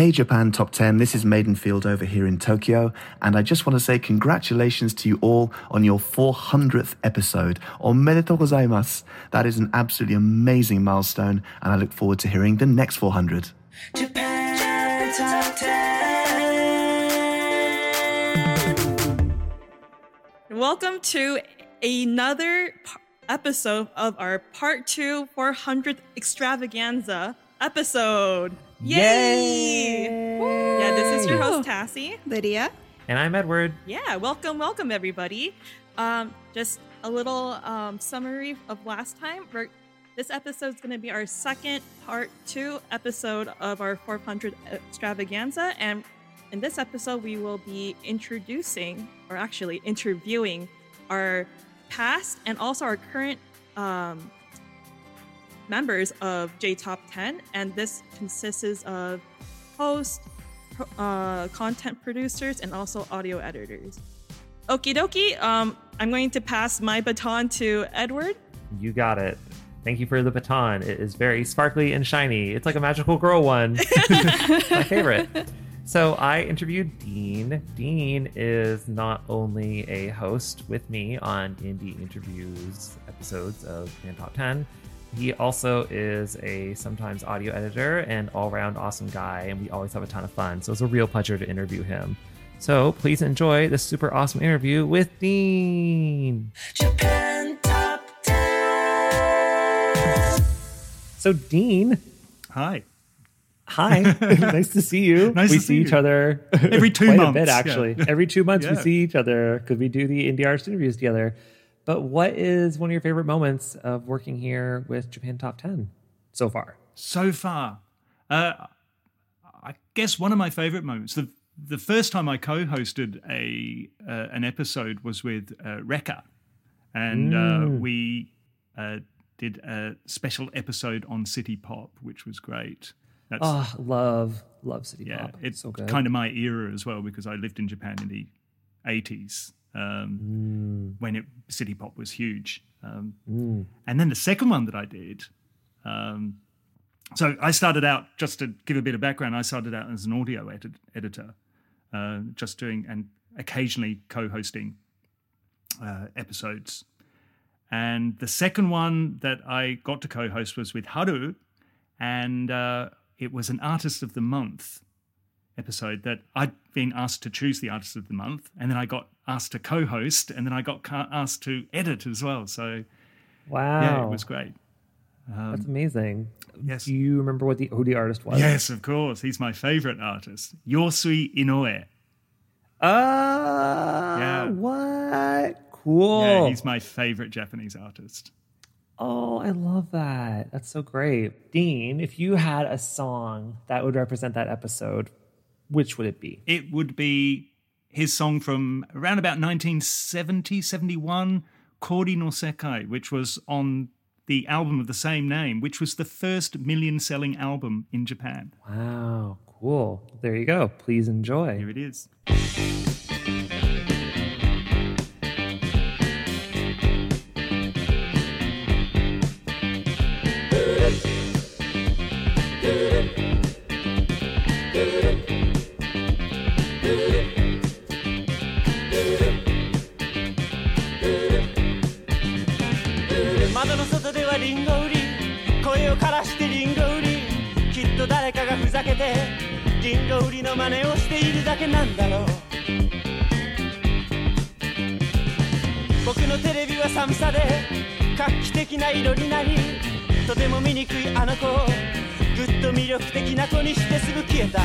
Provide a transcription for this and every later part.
Hey Japan Top 10, this is Maidenfield over here in Tokyo, and I just want to say congratulations to you all on your 400th episode. Omedetou gozaimasu. That is an absolutely amazing milestone, and I look forward to hearing the next 400. Japan Top 10. Welcome to another episode of our Part 2 400th Extravaganza episode. Yay! Yeah, this is your host, Tassie. Lydia. And I'm Edward. Yeah, welcome, welcome, everybody. Um, just a little um, summary of last time. We're, this episode is going to be our second part two episode of our 400 extravaganza. And in this episode, we will be introducing, or actually interviewing, our past and also our current um, members of J Top 10. And this consists of hosts, uh, content producers, and also audio editors. Okie dokie. Um, I'm going to pass my baton to Edward. You got it. Thank you for the baton. It is very sparkly and shiny. It's like a magical girl one. My favorite. So I interviewed Dean. Dean is not only a host with me on Indie Interviews episodes of Fan Top 10, he also is a sometimes audio editor and all around awesome guy, and we always have a ton of fun. So it's a real pleasure to interview him. So please enjoy this super awesome interview with Dean. Japan Top 10. So, Dean, Hi. hi. nice to see you. Nice we to see see each you. other Every two quite months, a bit, yeah. actually. Every two months, we see each other because we do the indie artist interviews together. But what is one of your favorite moments of working here with Japan Top 10 so far? So far, uh, I guess one of my favorite moments. The the first time I co-hosted a uh, an episode was with uh, Rekka, and uh, we uh, did a special episode on city pop, which was great. That's Oh, love, love City yeah, Pop. it's so good. kind of my era as well because I lived in Japan in the eighties um, Mm. when it city pop was huge. Um, And then the second one that I did, um, so I started out just to give a bit of background. I started out as an audio edit- editor, uh, just doing and occasionally co-hosting uh, episodes. And the second one that I got to co-host was with Haru, and uh, it was an Artist of the Month episode that I'd been asked to choose the Artist of the Month, and then I got asked to co-host, and then I got asked to edit as well. So wow. yeah, it was great. That's amazing. yes. Do you remember what the OD artist was? Yes, of course. He's my favorite artist, Yosui Inoue. Uh, Yeah. What? Cool. Yeah, he's my favorite Japanese artist. Oh, I love that. That's so great. Dean, if you had a song that would represent that episode, which would it be? It would be his song from around about 1970, 71, Kori no Sekai, which was on the album of the same name, which was the first million selling album in Japan. Wow, cool. There you go. Please enjoy. Here it is. 誰かがふざけてリンゴ売りの真似をしているだけなんだろう。僕のテレビは寒さで画期的な色になりとても醜いあの子をぐっと魅力的な子にしてすぐ消えた。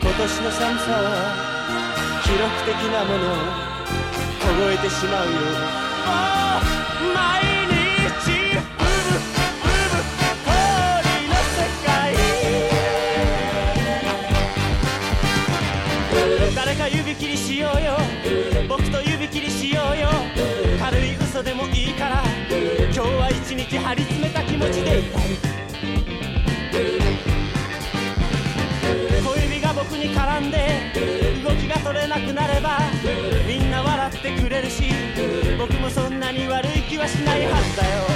今年の寒さは記録的なものを凍えてしまうよ。しようよ。僕と指切りしようよ。軽い嘘でもいいから。今日は一日張り詰めた気持ちで。いたい小指が僕に絡んで動きが取れなくなればみんな笑ってくれるし僕もそんなに悪い気はしないはずだよ。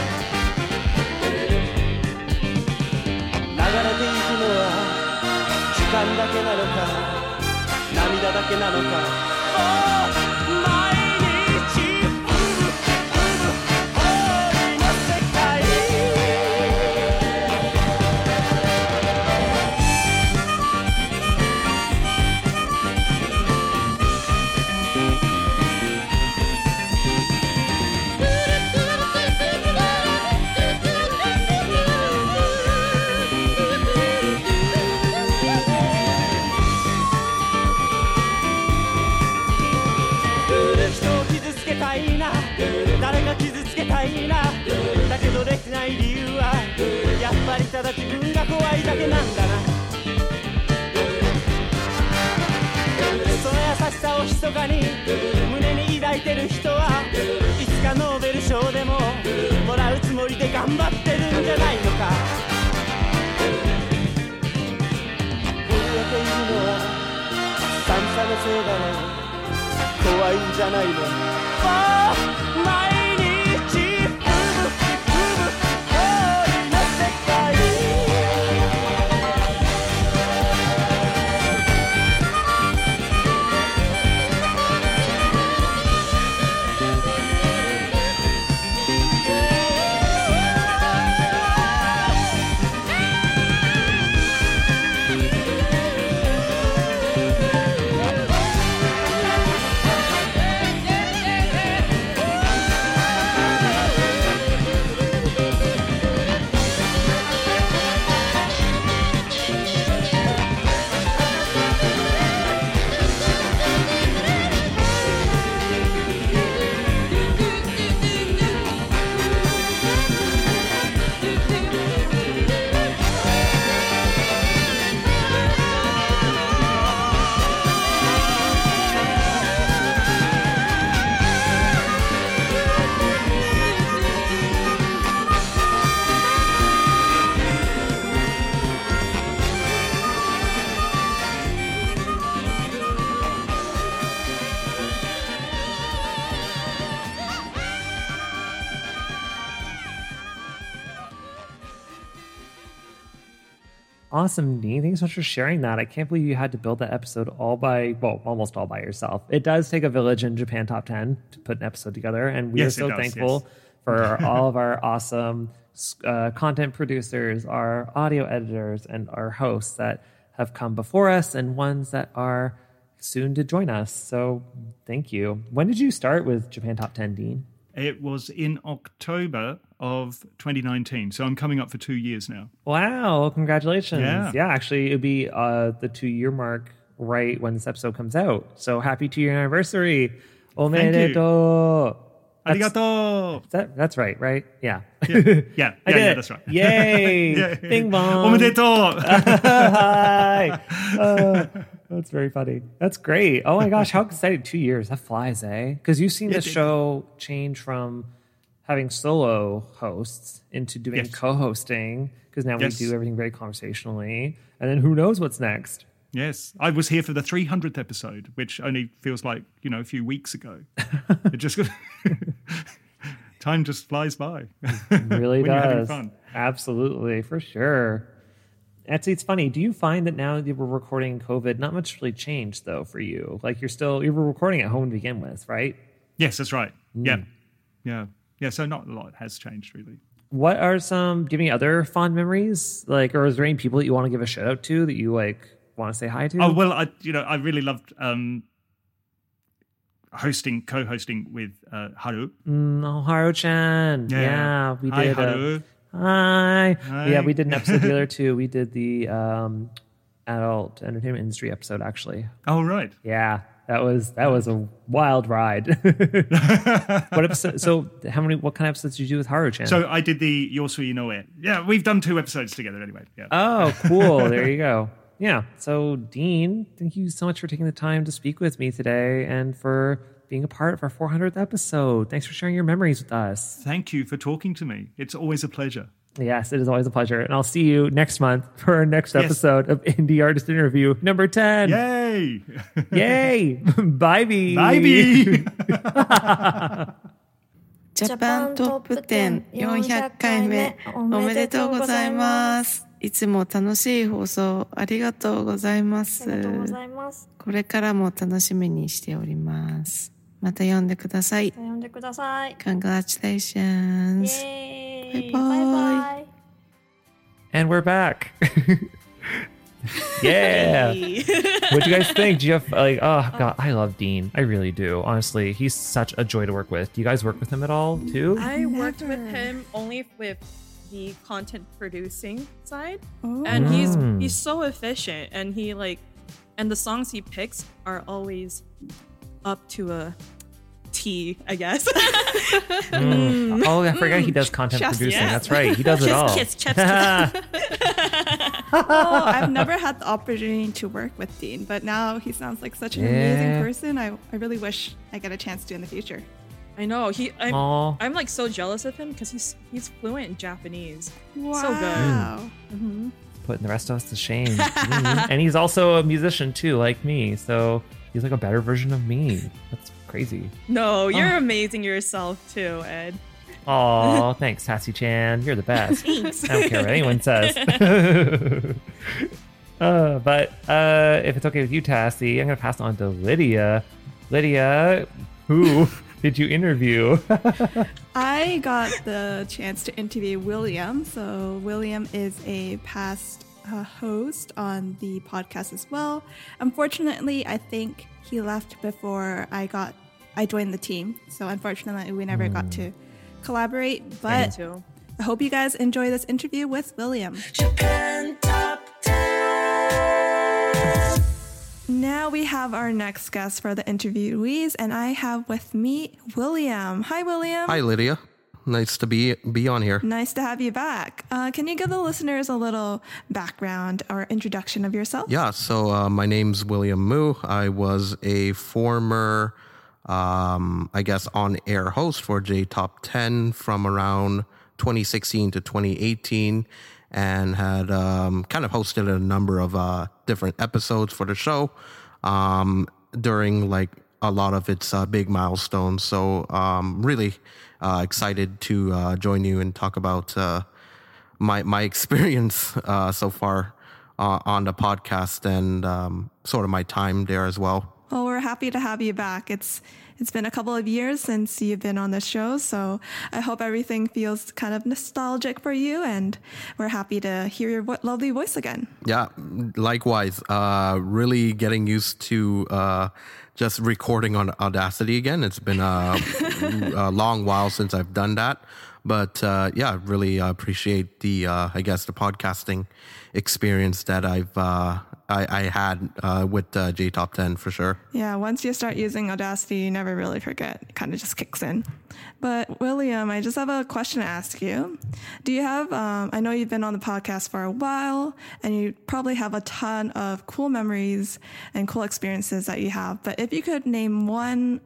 流れていくのは時間だけなのか。だけなのか。いな。だけどできない理由はやっぱりただ自分が怖いだけなんだな。その優しさを密かに胸に抱いてる人はいつかノーベル賞でももらうつもりで頑張ってるんじゃないのか。震えているのは寒さのせいだね怖いんじゃないの Awesome, Dean. Thanks so much for sharing that. I can't believe you had to build that episode all by, well, almost all by yourself. It does take a village in Japan Top 10 to put an episode together. And we Yes, are so does, thankful yes. for all of our awesome uh, content producers, our audio editors, and our hosts that have come before us and ones that are soon to join us. So thank you. When did you start with Japan Top 10, Dean? It was in October of 2019. So I'm coming up for two years now. Wow, congratulations. Yeah. actually, it'd be uh, the two year mark right when this episode comes out. So happy two year anniversary. You. That's, Arigato! that, that's right, right? Yeah. Yeah, yeah, yeah, yeah, that's right. Yay. Yeah. Bing bong. Omedetou! Hi. Uh, that's very funny. That's great. Oh my gosh, how exciting. Two years. That flies, eh? Because you've seen Yeah, the show change from having solo hosts into doing Yes. co-hosting because now Yes. we do everything very conversationally and then who knows what's next Yes, I was here for the 300th episode, which only feels like you know a few weeks ago. it just time just flies by. really you're having does fun. absolutely for sure Actually, it's funny. Do you find that now that we're recording COVID, not much really changed though for you? Like you're still you were recording at home to begin with, right? Yes, that's right. Mm. Yeah, yeah, yeah. So not a lot has changed really. What are some? Give me other fond memories, like, or is there any people that you want to give a shout out to that you like want to say hi to? Oh well, I you know I really loved um, hosting, co-hosting with uh, Haru. Mm, oh, Haru-chan. Yeah, we Hi, did. uh, Haru. hi. Hi. Yeah, we did an episode together too. We did the um, adult entertainment industry episode actually. Oh right. Yeah, that was that was a wild ride. what episode? So, how many? What kind of episodes did you do with Haru-chan? So I did the Yosui Inoue. Yeah, we've done two episodes together anyway. Yeah. Oh, cool. there you go. Yeah. So, Dean, thank you so much for taking the time to speak with me today and for being a part of our 400th episode. Thanks for sharing your memories with us. Thank you for talking to me. It's always a pleasure. Yes, it is always a pleasure. And I'll see you next month for our next Yes. episode of Indie Artist Interview number 10. Yay! Yay. Bye, bee. Bye, bee. ジャパントップ10 400回目おめでとうございます。いつも楽しい放送ありがとうございます。ます。これからも楽しみにしております。また読んでください。呼んでください。イ Congratulations! Bye bye. And we're back. yeah. what do you guys think? Do you have like oh, oh god, I love Dean. I really do. Honestly, he's such a joy to work with. Do you guys work with him at all too? I Never. worked with him only with the content producing side. Oh. And he's mm. he's so efficient and he like and the songs he picks are always up to a T, I guess. Mm. Oh, I forgot he does content Just- producing. yeah. That's right. He does it all. kiss, chips, kiss. oh, I've never had the opportunity to work with Dean, but now he sounds like such an amazing person. I, I really wish I get a chance to in the future. I know he. I'm, Aw. I'm like so jealous of him because he's he's fluent in Japanese. Wow. So good. Mm-hmm. Putting the rest of us to shame. Mhm. and he's also a musician too, like me. So he's like a better version of me. That's crazy. No, you're Oh. amazing yourself too, Ed. Oh, thanks, Tassie Chan. You're the best. Thanks. I don't care what anyone says. uh, but uh, if it's okay with you, Tassie, I'm going to pass on to Lydia. Lydia, who did you interview? I got the chance to interview William. So, William is a past uh, host on the podcast as well. Unfortunately, I think he left before I got I joined the team. So, unfortunately, we never got to collaborate. But too. I hope you guys enjoy this interview with William. Japan Top 10. Now we have our next guest for the interviewees, and I have with me William. Hi, William. Hi, Lydia. Nice to be be on here. Nice to have you back. Uh, can you give the listeners a little background or introduction of yourself? Yeah, so uh, my name's William Moo. I was a former, um, I guess, on air host for J Top 10 from around 2016 to 2018 and had um, kind of hosted a number of uh, different episodes for the show um, during like a lot of its uh, big milestones. So, um, really uh, excited to uh, join you and talk about uh, my my experience uh, so far on the podcast and um, sort of my time there as well. Well, we're happy to have you back. It's it's been a couple of years since you've been on the show, so I hope everything feels kind of nostalgic for you, and we're happy to hear your vo- lovely voice again. Yeah, likewise. Uh, really getting used to uh, just recording on Audacity again. It's been a, a long while since I've done that, but uh, yeah, really appreciate the uh, I guess the podcasting experience that I've uh, I, I had uh, with uh, J Top Ten for sure. Yeah, once you start using Audacity, you never really forget. It kind of just kicks in. But William, I just have a question to ask you. Do you have? Um, I know you've been on the podcast for a while, and you probably have a ton of cool memories and cool experiences that you have. But if you could name one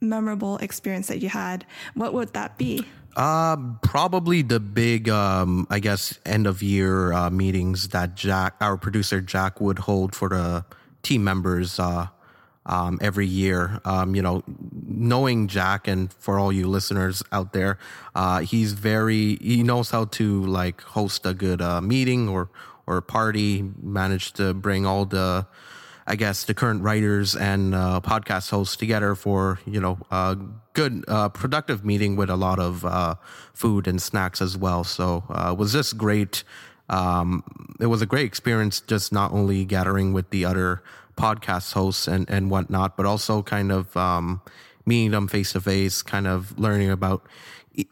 memorable experience that you had, what would that be? Uh, probably the big, um, I guess, end of year uh, meetings that Jack, our producer Jack, would hold for the team members uh, um, every year. Um, you know, knowing Jack, and for all you listeners out there, uh, he's very he knows how to like host a good uh, meeting or or party. Managed to bring all the I guess the current writers and uh, podcast hosts together for you know a good uh, productive meeting with a lot of uh, food and snacks as well. So uh, was just great. Um, it was a great experience, just not only gathering with the other podcast hosts and and whatnot, but also kind of um, meeting them face to face, kind of learning about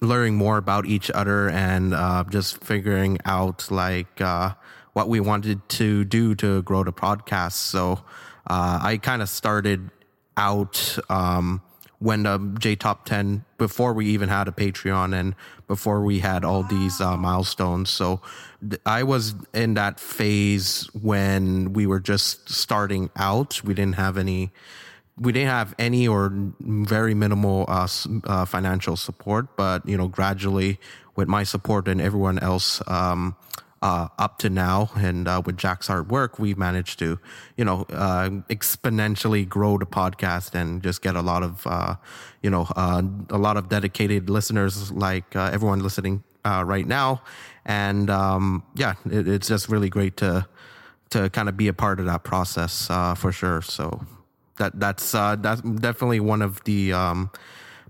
learning more about each other and uh, just figuring out like uh, what we wanted to do to grow the podcast. So uh, I kind of started out um, when the J Top 10, before we even had a Patreon and before we had all these uh, milestones. So th- I was in that phase when we were just starting out. We didn't have any we didn't have any or very minimal uh, uh, financial support, but you know, gradually with my support and everyone else um, uh, up to now. And uh, with Jack's hard work, we've managed to, you know, uh, exponentially grow the podcast and just get a lot of, uh, you know, uh, a lot of dedicated listeners like uh, everyone listening right now. And um, yeah, it, it's just really great to to kind of be a part of that process for sure. So that that's that's definitely one of the um,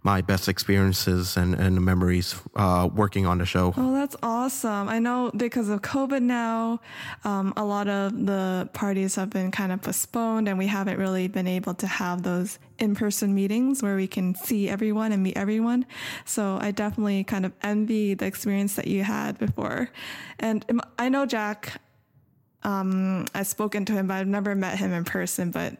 my best experiences and, and memories uh, working on the show. Oh, that's awesome. I know because of COVID now, um, a lot of the parties have been kind of postponed and we haven't really been able to have those in person meetings where we can see everyone and meet everyone. So I definitely kind of envy the experience that you had before. And I know Jack. Um, I've spoken to him, but I've never met him in person. But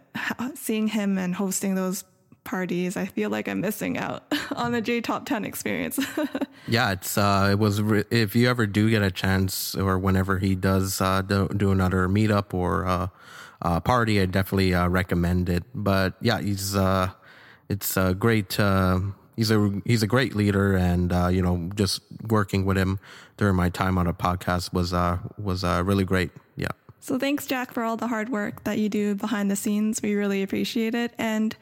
seeing him and hosting those parties, I feel like I'm missing out on the J Top 10 experience. yeah, it's uh, it was re- if you ever do get a chance or whenever he does uh, do, do another meetup or uh, uh, party, I definitely uh, recommend it. But yeah, he's uh, it's uh, great. Uh, he's a he's a great leader, and uh, you know, just working with him during my time on a podcast was uh, was uh, really great. So thanks, Jack, for all the hard work that you do behind the scenes. We really appreciate it. And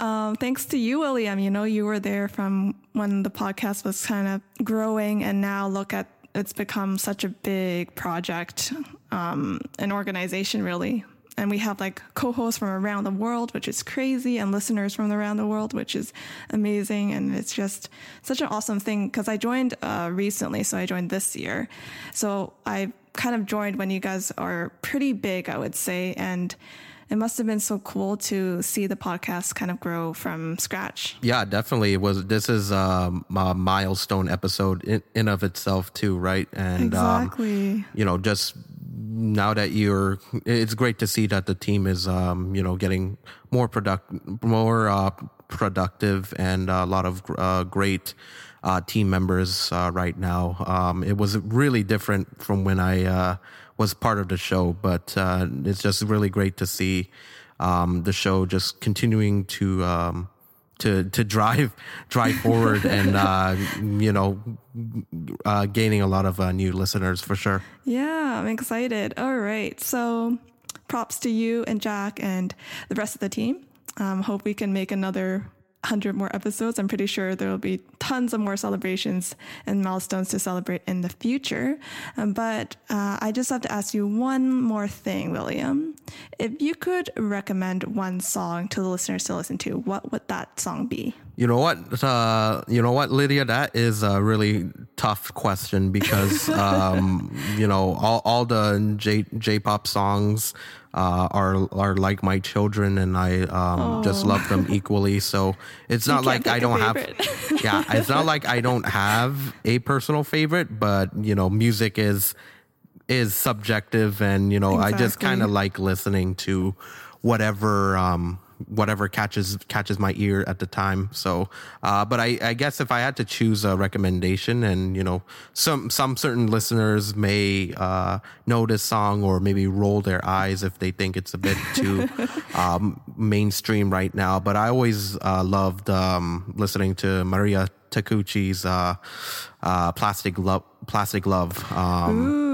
um, thanks to you, William. You know, you were there from when the podcast was kind of growing, and now look at it's become such a big project, um, an organization, really. And we have like co-hosts from around the world, which is crazy, and listeners from around the world, which is amazing. And it's just such an awesome thing because I joined uh, recently, so I joined this year. So I kind of joined when you guys are pretty big, I would say. And it must have been so cool to see the podcast kind of grow from scratch. Yeah, definitely. It was this is um, a milestone episode in, in of itself too, right? And exactly. Um, you know, just now that you're it's great to see that the team is um, you know, getting more product more uh, productive and a lot of uh, great uh, team members uh, right now. Um, it was really different from when I uh, was part of the show, but uh, it's just really great to see um, the show just continuing to um, to to drive drive forward and uh, you know uh, gaining a lot of new listeners for sure. Yeah, I'm excited. All right, so props to you and Jack and the rest of the team. Um, hope we can make another 100 more episodes. I'm pretty sure there will be tons of more celebrations and milestones to celebrate in the future. Um, but uh, I just have to ask you one more thing, William. If you could recommend one song to the listeners to listen to, what would that song be? You know what? Uh, you know what, Lydia? That is a really tough question because um, you know all, all the J J pop songs uh, are are like my children, and I um, oh. just love them equally. So it's not like I don't have. yeah, it's not like I don't have a personal favorite, but you know, music is is subjective, and you know, exactly. I just kind of like listening to whatever um, whatever catches catches my ear at the time. So, uh, but I, I guess if I had to choose a recommendation, and you know, some some certain listeners may uh, know this song or maybe roll their eyes if they think it's a bit too um, mainstream right now. But I always uh, loved um, listening to Maria Takeuchi's uh, uh, "Plastic Love." Plastic Love. Um,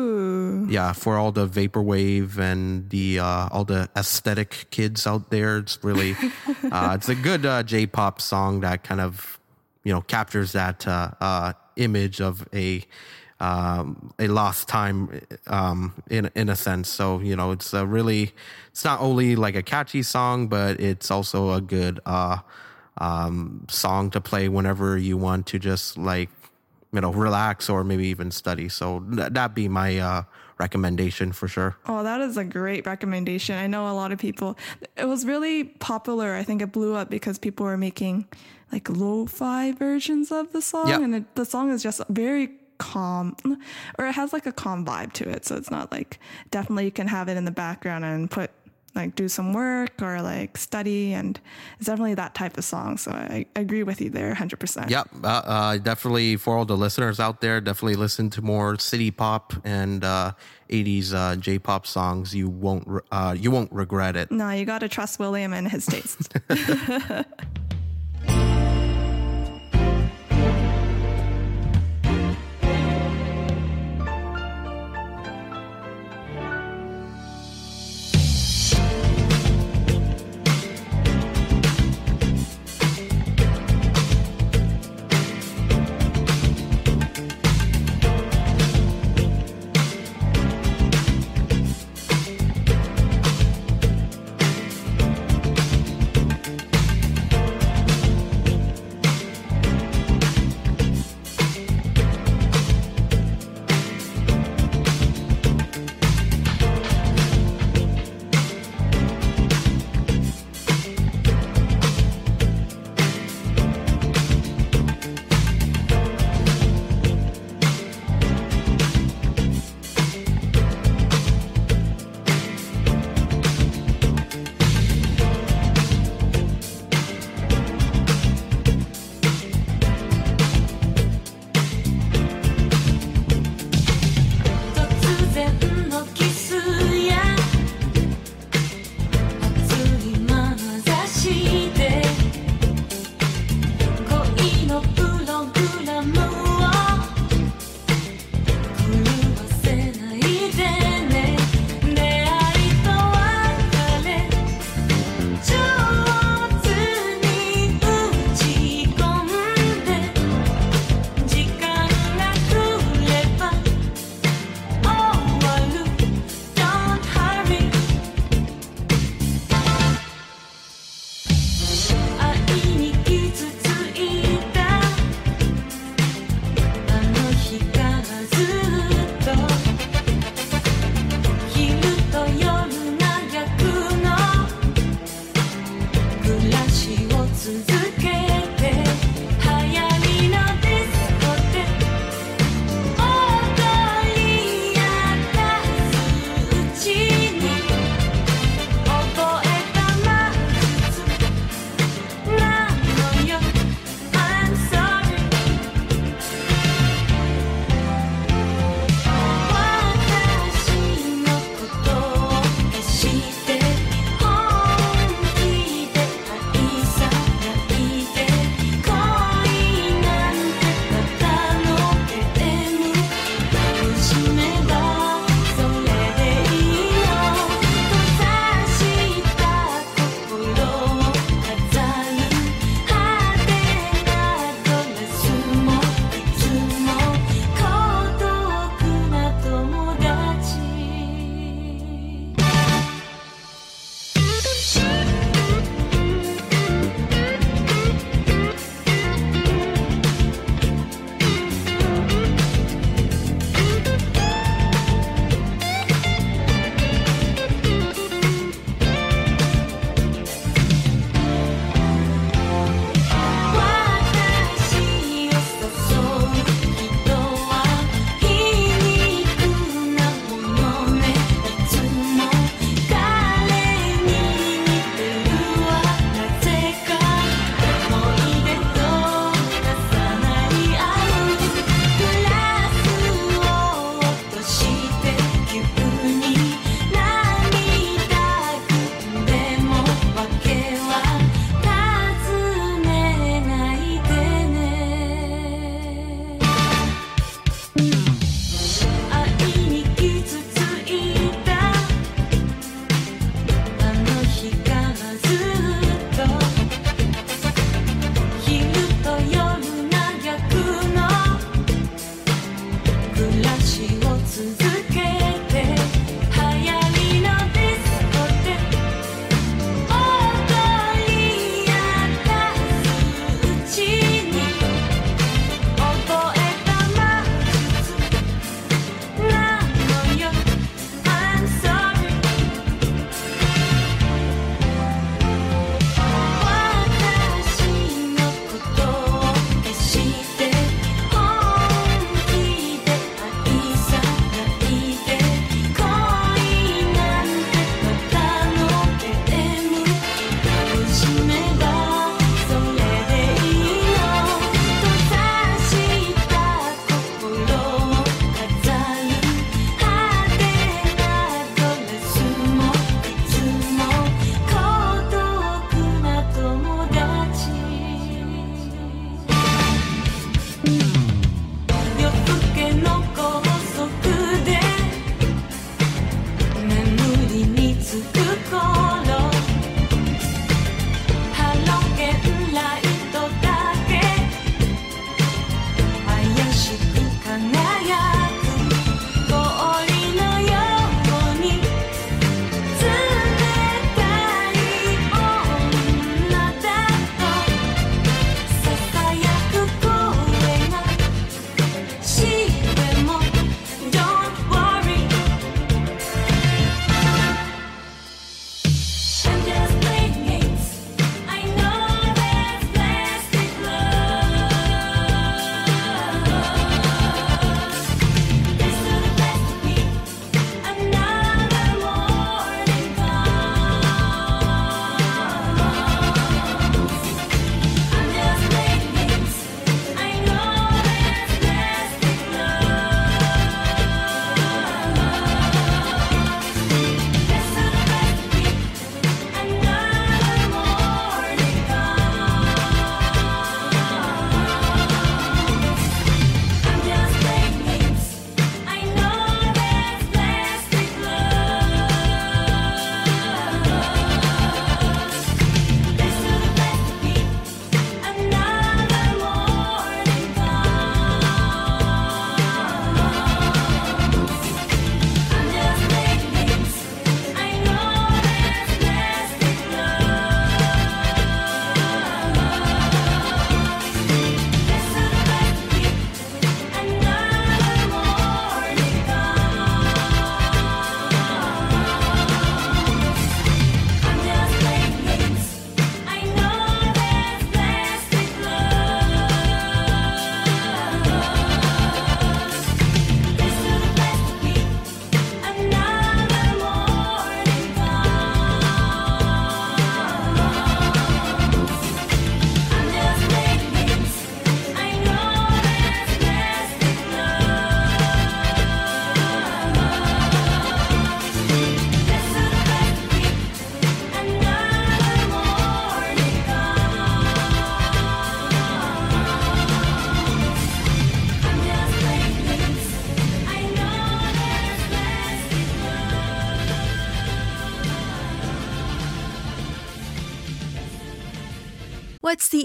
yeah, for all the vaporwave and the uh, all the aesthetic kids out there, it's really uh, it's a good uh, J-pop song that kind of you know captures that uh, uh, image of a um, a lost time um, in in a sense. So you know, it's a really it's not only like a catchy song, but it's also a good uh, um, song to play whenever you want to just like you know relax or maybe even study. So th- that be my uh, recommendation for sure. Oh, that is a great recommendation. I know a lot of people. It was really popular. I think it blew up because people were making like lo-fi versions of the song, yep. and it, the song is just very calm or it has like a calm vibe to it so it's not like definitely you can have it in the background and put like do some work or like study and it's definitely that type of song so i, I agree with you there 100% yep uh, uh, definitely for all the listeners out there definitely listen to more city pop and uh, 80s uh, j-pop songs. You won't uh, you won't regret it. No you gotta trust william and his taste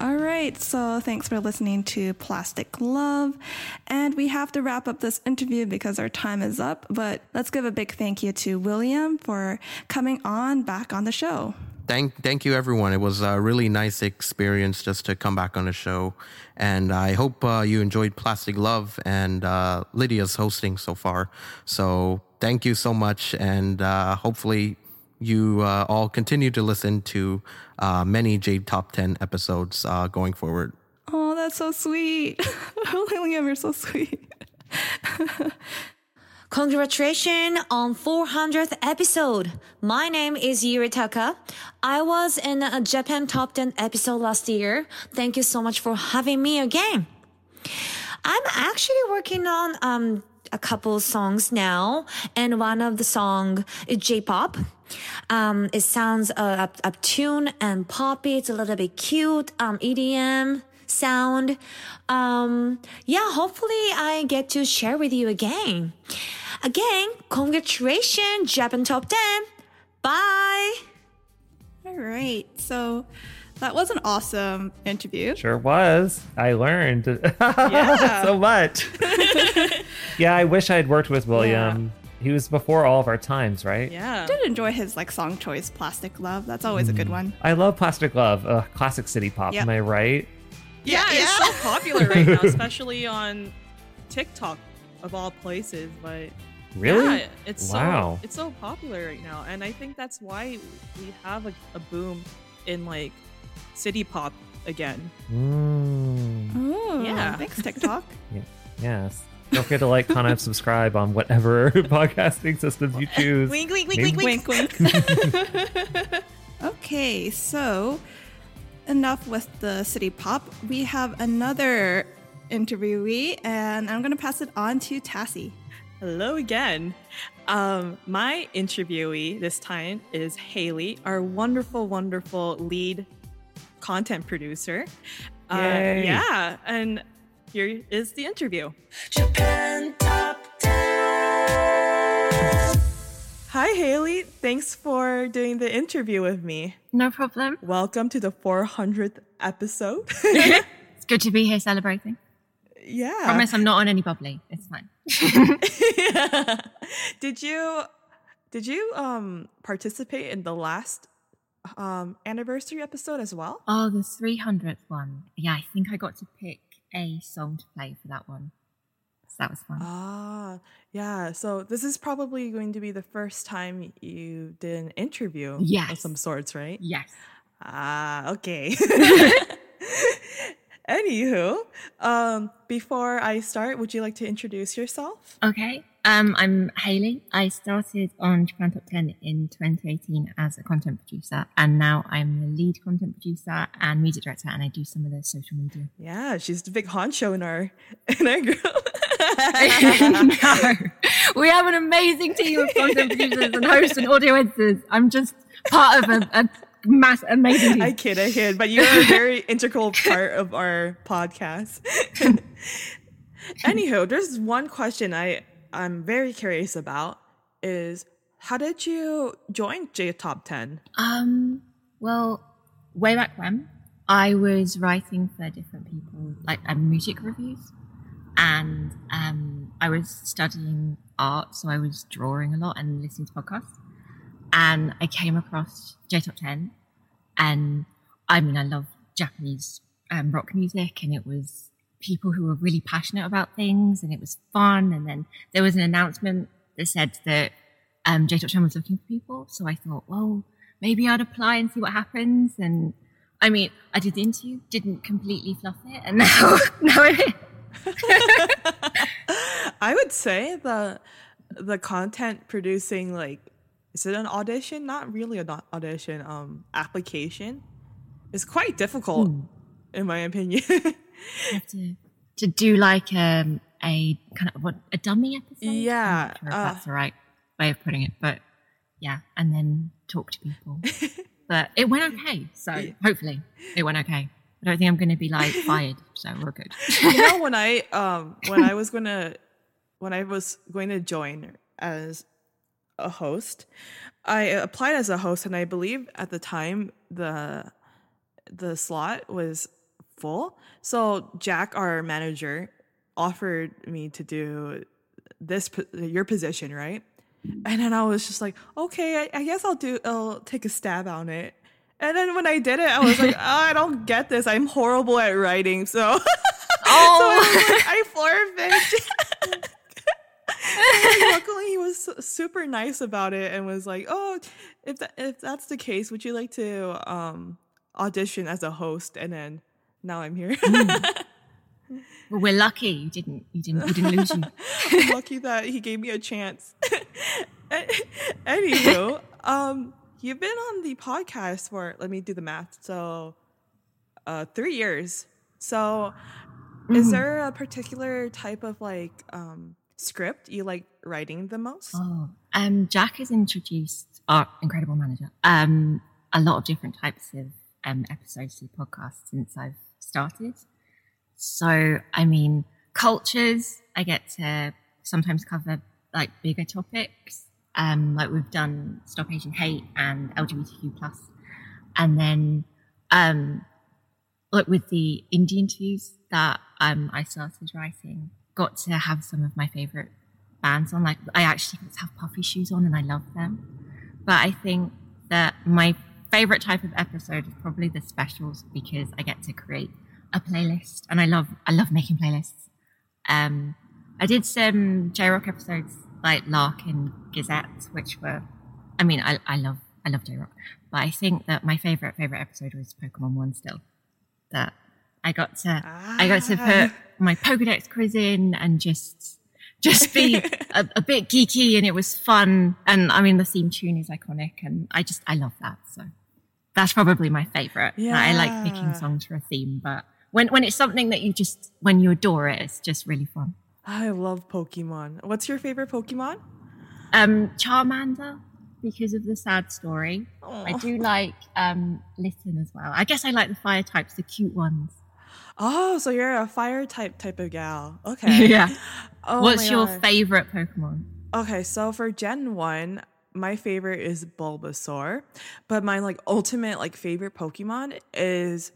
All right, so thanks for listening to Plastic Love. And we have to wrap up this interview because our time is up, but let's give a big thank you to William for coming on back on the show. Thank, thank you, everyone. It was a really nice experience just to come back on the show, and I hope uh, you enjoyed Plastic Love and uh, Lydia's hosting so far. So thank you so much, and uh, hopefully you uh, all continue to listen to uh, many J Top 10 episodes uh, going forward. Oh, that's so sweet. William, you're so sweet. Congratulations on 400th episode. My name is Yuritaka. I was in a Japan Top 10 episode last year. Thank you so much for having me again. I'm actually working on um, a couple songs now, and one of the song is J-pop. Um, it sounds uh, up, up tune and poppy. It's a little bit cute. Um, EDM sound. Um, yeah, hopefully I get to share with you again. Again, congratulations, Japan Top 10. Bye. All right, so that was an awesome interview. Sure was. I learned Yeah. so much. yeah, I wish I had worked with William. He was before all of our times, right? Yeah. did enjoy his like song choice, "Plastic Love." That's always a good one. I love Plastic Love, uh, classic city pop. Yep. Am I right? Yeah, it's so popular right now, especially on TikTok of all places. But Really? yeah, it's Wow. so it's so popular right now, and I think that's why we have a, a boom in like city pop again. Mm. Oh, Yeah. Thanks, TikTok. Yeah. Yes. Don't forget to like, comment, and subscribe on whatever podcasting systems you choose. Wink, wink, wink, Maybe- wink, wink, wink. okay, so enough with the city pop. We have another interviewee, and I'm going to pass it on to Tassie. Hello again. Um, my interviewee this time is Haley, our wonderful, wonderful lead content producer. Uh, yeah, and here is the interview. Japan Top 10. Hi, Haley. Thanks for doing the interview with me. No problem. Welcome to the 400th episode. It's good to be here celebrating. yeah. Promise I'm not on any bubbly. It's fine. Did you did you um participate in the last um anniversary episode as well? Oh, the 300th one. Yeah, I think I got to pick a song to play for that one. So that was fun. Ah, yeah. So this is probably going to be the first time you did an interview yes. of some sorts, right? Yes. Ah, okay. Anywho, um, before I start, would you like to introduce yourself? Okay. Um, I'm Haley. I started on Japan Top 10 in 2018 as a content producer, and now I'm the lead content producer and music director, and I do some of the social media. Yeah, she's the big honcho in our in our group. no, we have an amazing team of content producers and hosts and audio editors. I'm just part of a, a mass amazing. Team. I kid, I kid, but you're a very integral part of our podcast. Anywho, there's one question I I'm very curious about is how did you join J Top Ten? Um, well, way back when, I was writing for different people, like um, music reviews, and um, I was studying art, so I was drawing a lot and listening to podcasts. And I came across J Top Ten, and I mean, I love Japanese um, rock music, and it was people who were really passionate about things, and it was fun. And then there was an announcement that said that um, J was looking for people, so I thought, well, maybe I'd apply and see what happens. And I mean, I did the interview, didn't completely fluff it, and now now I'm here. I would say the the content producing like is it an audition? Not really an audition. Um, application is quite difficult, Hmm. in my opinion. To to do like um, a kind of what a dummy episode. Yeah, sure uh, that's the right way of putting it, but yeah, and then talk to people. but it went okay, so hopefully it went okay. I don't think I'm going to be like fired, so we're good. you know when I um when I was gonna when I was going to join as a host, I applied as a host and I believe at the time the the slot was full. So Jack, our manager, offered me to do this your position, right? And then I was just like, okay, I, I guess I'll do I'll take a stab on it. And then when I did it, I was like, oh, I don't get this. I'm horrible at writing, so Oh, so I, like, I forfeit. Luckily, he was super nice about it and was like, "Oh, if that, if that's the case, would you like to um, audition as a host?" And then now I'm here. well, we're lucky you didn't you didn't you didn't lose you. I'm lucky that he gave me a chance. Anywho, um, you've been on the podcast for let me do the math. So, uh, three years. So, is Mhm. there a particular type of like um script you like writing the most? Oh, um, Jack has introduced our incredible manager um, a lot of different types of um, episodes to the podcast since I've started. So, I mean, cultures, I get to sometimes cover like bigger topics. Um, like we've done Stop Asian Hate and LGBTQ plus, and then um, like with the indie interviews that um, I started writing, got to have some of my favorite bands on. Like I actually to have puffy shoes on, and I love them. But I think that my favorite type of episode is probably the specials because I get to create a playlist, and I love I love making playlists. Um, I did some J Rock episodes like L'Arc and Gazette, which were, I mean, I, I love I love J Rock, but I think that my favorite favorite episode was Pokemon One still. That I got to I got to put my Pokedex quiz in and just just be a, a bit geeky, and it was fun. And I mean, the theme tune is iconic, and I just I love that. So that's probably my favorite. Yeah. I like picking songs for a theme, but when when it's something that you just when you adore it, it's just really fun. I love Pokemon. What's your favorite Pokemon? Um, Charmander because of the sad story. I do like um Litten as well. I guess I like the fire types, the cute ones. Oh, so you're a fire type type of gal. Okay. yeah. Oh What's your God. favorite Pokemon? Okay, so for Gen 1, my favorite is Bulbasaur, but my like ultimate like favorite Pokemon is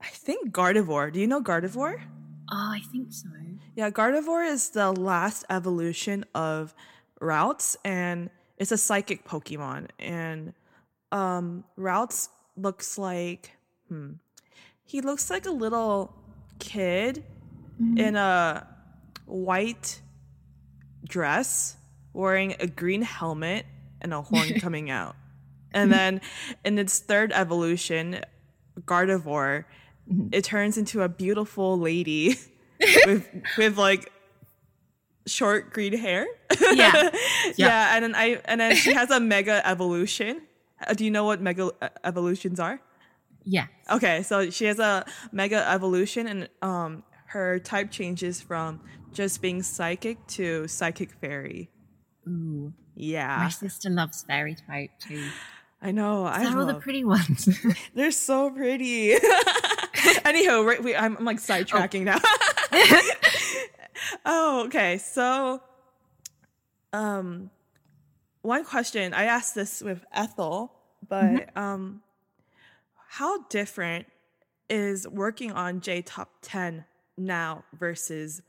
I think Gardevoir. Do you know Gardevoir? Oh, I think so. Yeah, Gardevoir is the last evolution of Ralts and it's a psychic Pokemon and um Ralts looks like hmm he looks like a little kid in a white dress wearing a green helmet and a horn coming out. And then in its third evolution, Gardevoir, it turns into a beautiful lady with with like short green hair. Yeah. yeah. and then I and then she has a mega evolution. Uh, Do you know what mega uh, evolutions are? Yeah. Okay, so she has a mega evolution, and um, her type changes from just being psychic to psychic fairy. Ooh. Yeah. My sister loves fairy type too. I know. I They're all the pretty ones. They're so pretty. Anyhow, right, we, I'm, I'm like sidetracking now. oh, okay. So, um, one question I asked this with Ethel, but um, how different is working on J Top Ten now versus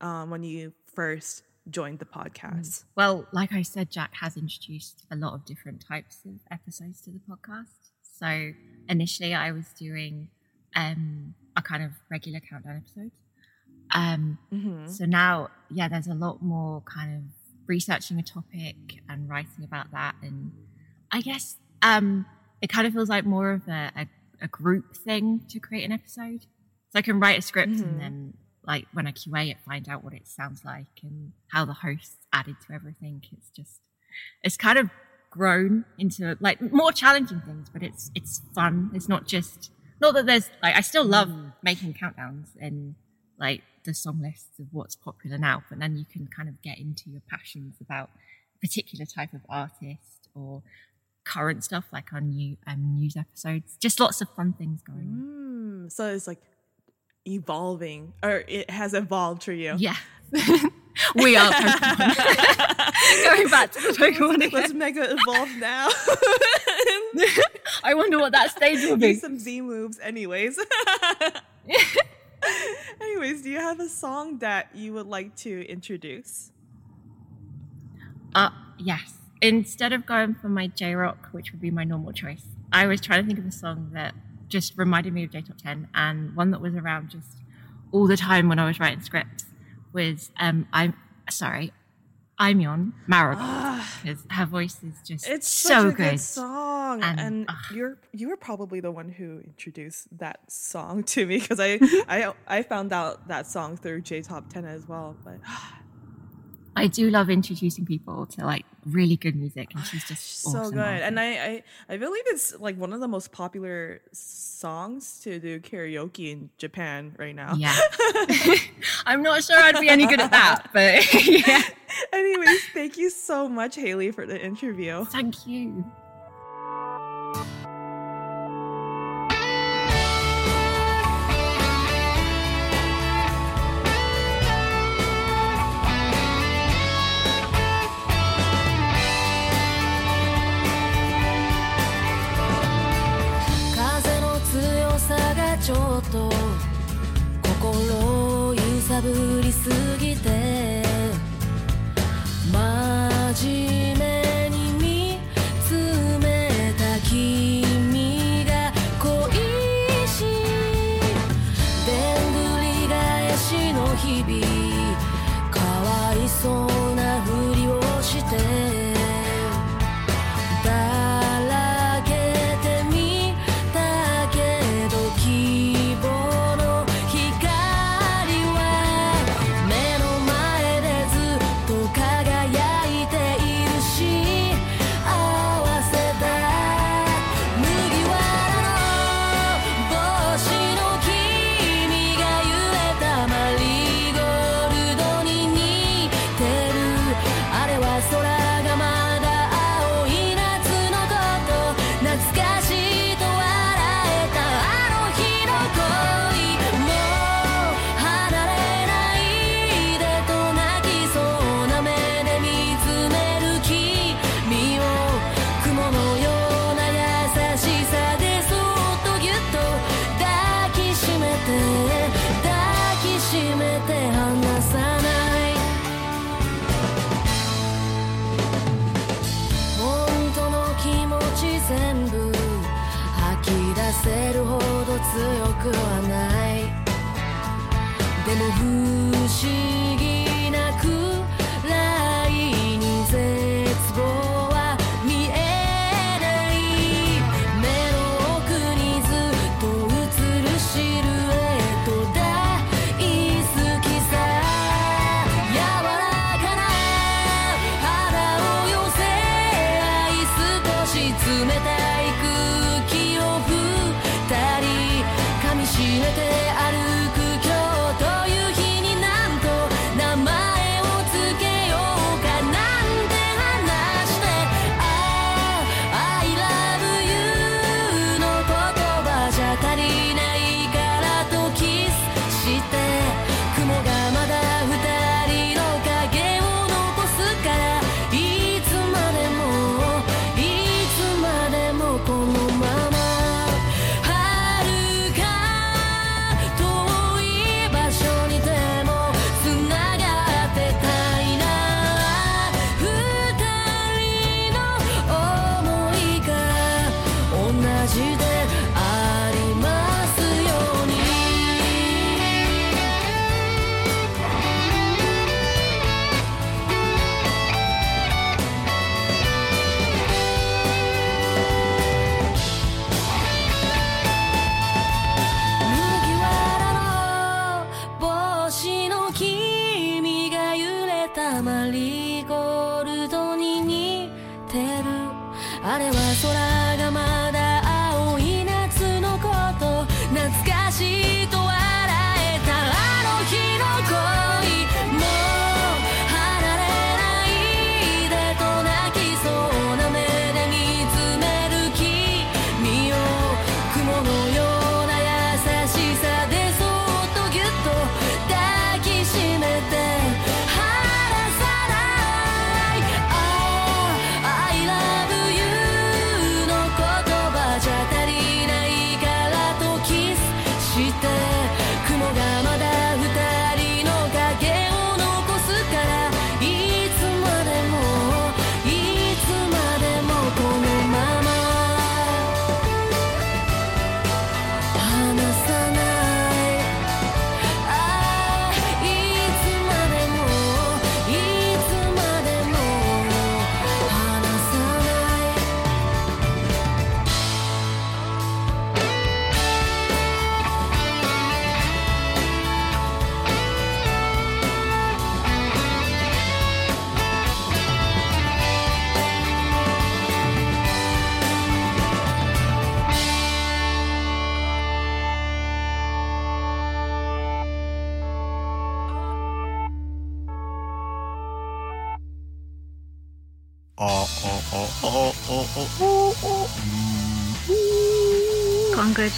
um, when you first joined the podcast? Well, like I said, Jack has introduced a lot of different types of episodes to the podcast. So initially, I was doing um, a kind of regular countdown episode. Um, Mhm. So now, yeah, there's a lot more kind of researching a topic and writing about that, and I guess um, it kind of feels like more of a, a, a group thing to create an episode. So I can write a script Mhm. and then, like, when I QA it, find out what it sounds like and how the hosts added to everything. It's just, it's kind of grown into like more challenging things, but it's it's fun. It's not just not that there's like I still love making countdowns and like the song lists of what's popular now, but then you can kind of get into your passions about a particular type of artist or current stuff like our new um, news episodes. Just lots of fun things going on. Mm, so it's like evolving, or it has evolved for you. Yeah. we are. Going back to the Pokemon again. Let's mega evolve now. I wonder what that stage will be. Some Z moves, anyways. anyways, do you have a song that you would like to introduce? Uh, yes. Instead of going for my J Rock, which would be my normal choice, I was trying to think of a song that just reminded me of J Top 10 and one that was around just all the time when I was writing scripts was um I'm sorry, Aimyon Marigold because her voice is just It's so such a good. good song, and, And, you're you were probably the one who introduced that song to me because I I I found out that song through J Top Ten as well. But I do love introducing people to like really good music, and she's just so awesome good, artist. and I, I I believe it's like one of the most popular songs to do karaoke in Japan right now. Yeah. I'm not sure I'd be any good at that, but yeah. Anyways, thank you so much, Haley, for the interview. Thank you. ぶりすぎて冷たい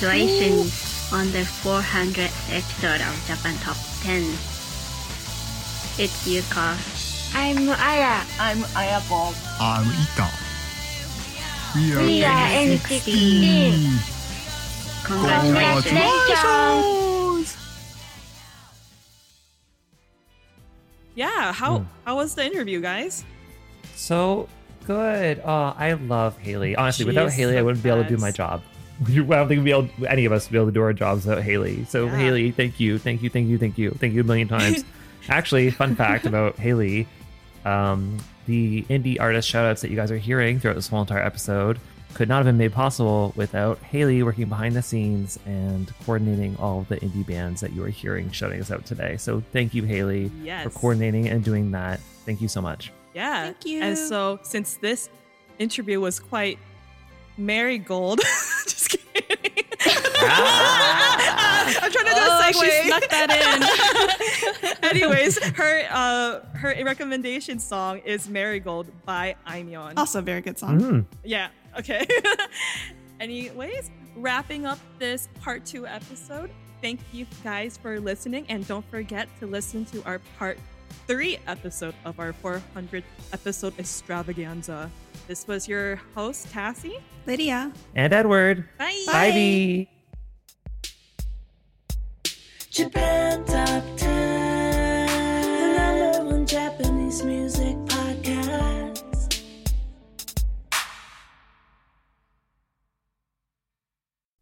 Congratulations on the 400th episode of Japan Top 10. It's Yuka. I'm Aya. I'm Aya Bob. I'm Ika. We are, We are NCT. Congratulations. Yeah, how how was the interview, guys? So good. Uh, I love Haley. Honestly, without Haley, I wouldn't be able to do my job. I don't think we'd be able, any of us would be able to do our jobs without Haley. So Yeah. Haley, thank you, thank you, thank you, thank you, thank you a million times. Actually, fun fact about Haley, um, the indie artist shoutouts that you guys are hearing throughout this whole entire episode could not have been made possible without Haley working behind the scenes and coordinating all the indie bands that you are hearing shouting us out today. So thank you, Haley, Yes. for coordinating and doing that. Thank you so much. Yeah. Thank you. And so since this interview was quite marigold, just kidding. I'm trying to do a segue. Oh, a she segue. snuck that in. Anyways, her uh her recommendation song is Marigold by Aimyon. Also a very good song. Mm. Yeah. Okay. Anyways, wrapping up this part two episode. Thank you guys for listening, and don't forget to listen to our part three episode of our 400 episode extravaganza. This was your host, Cassie. Lydia. And Edward. Bye. Bye. Bye. Japan Top 10,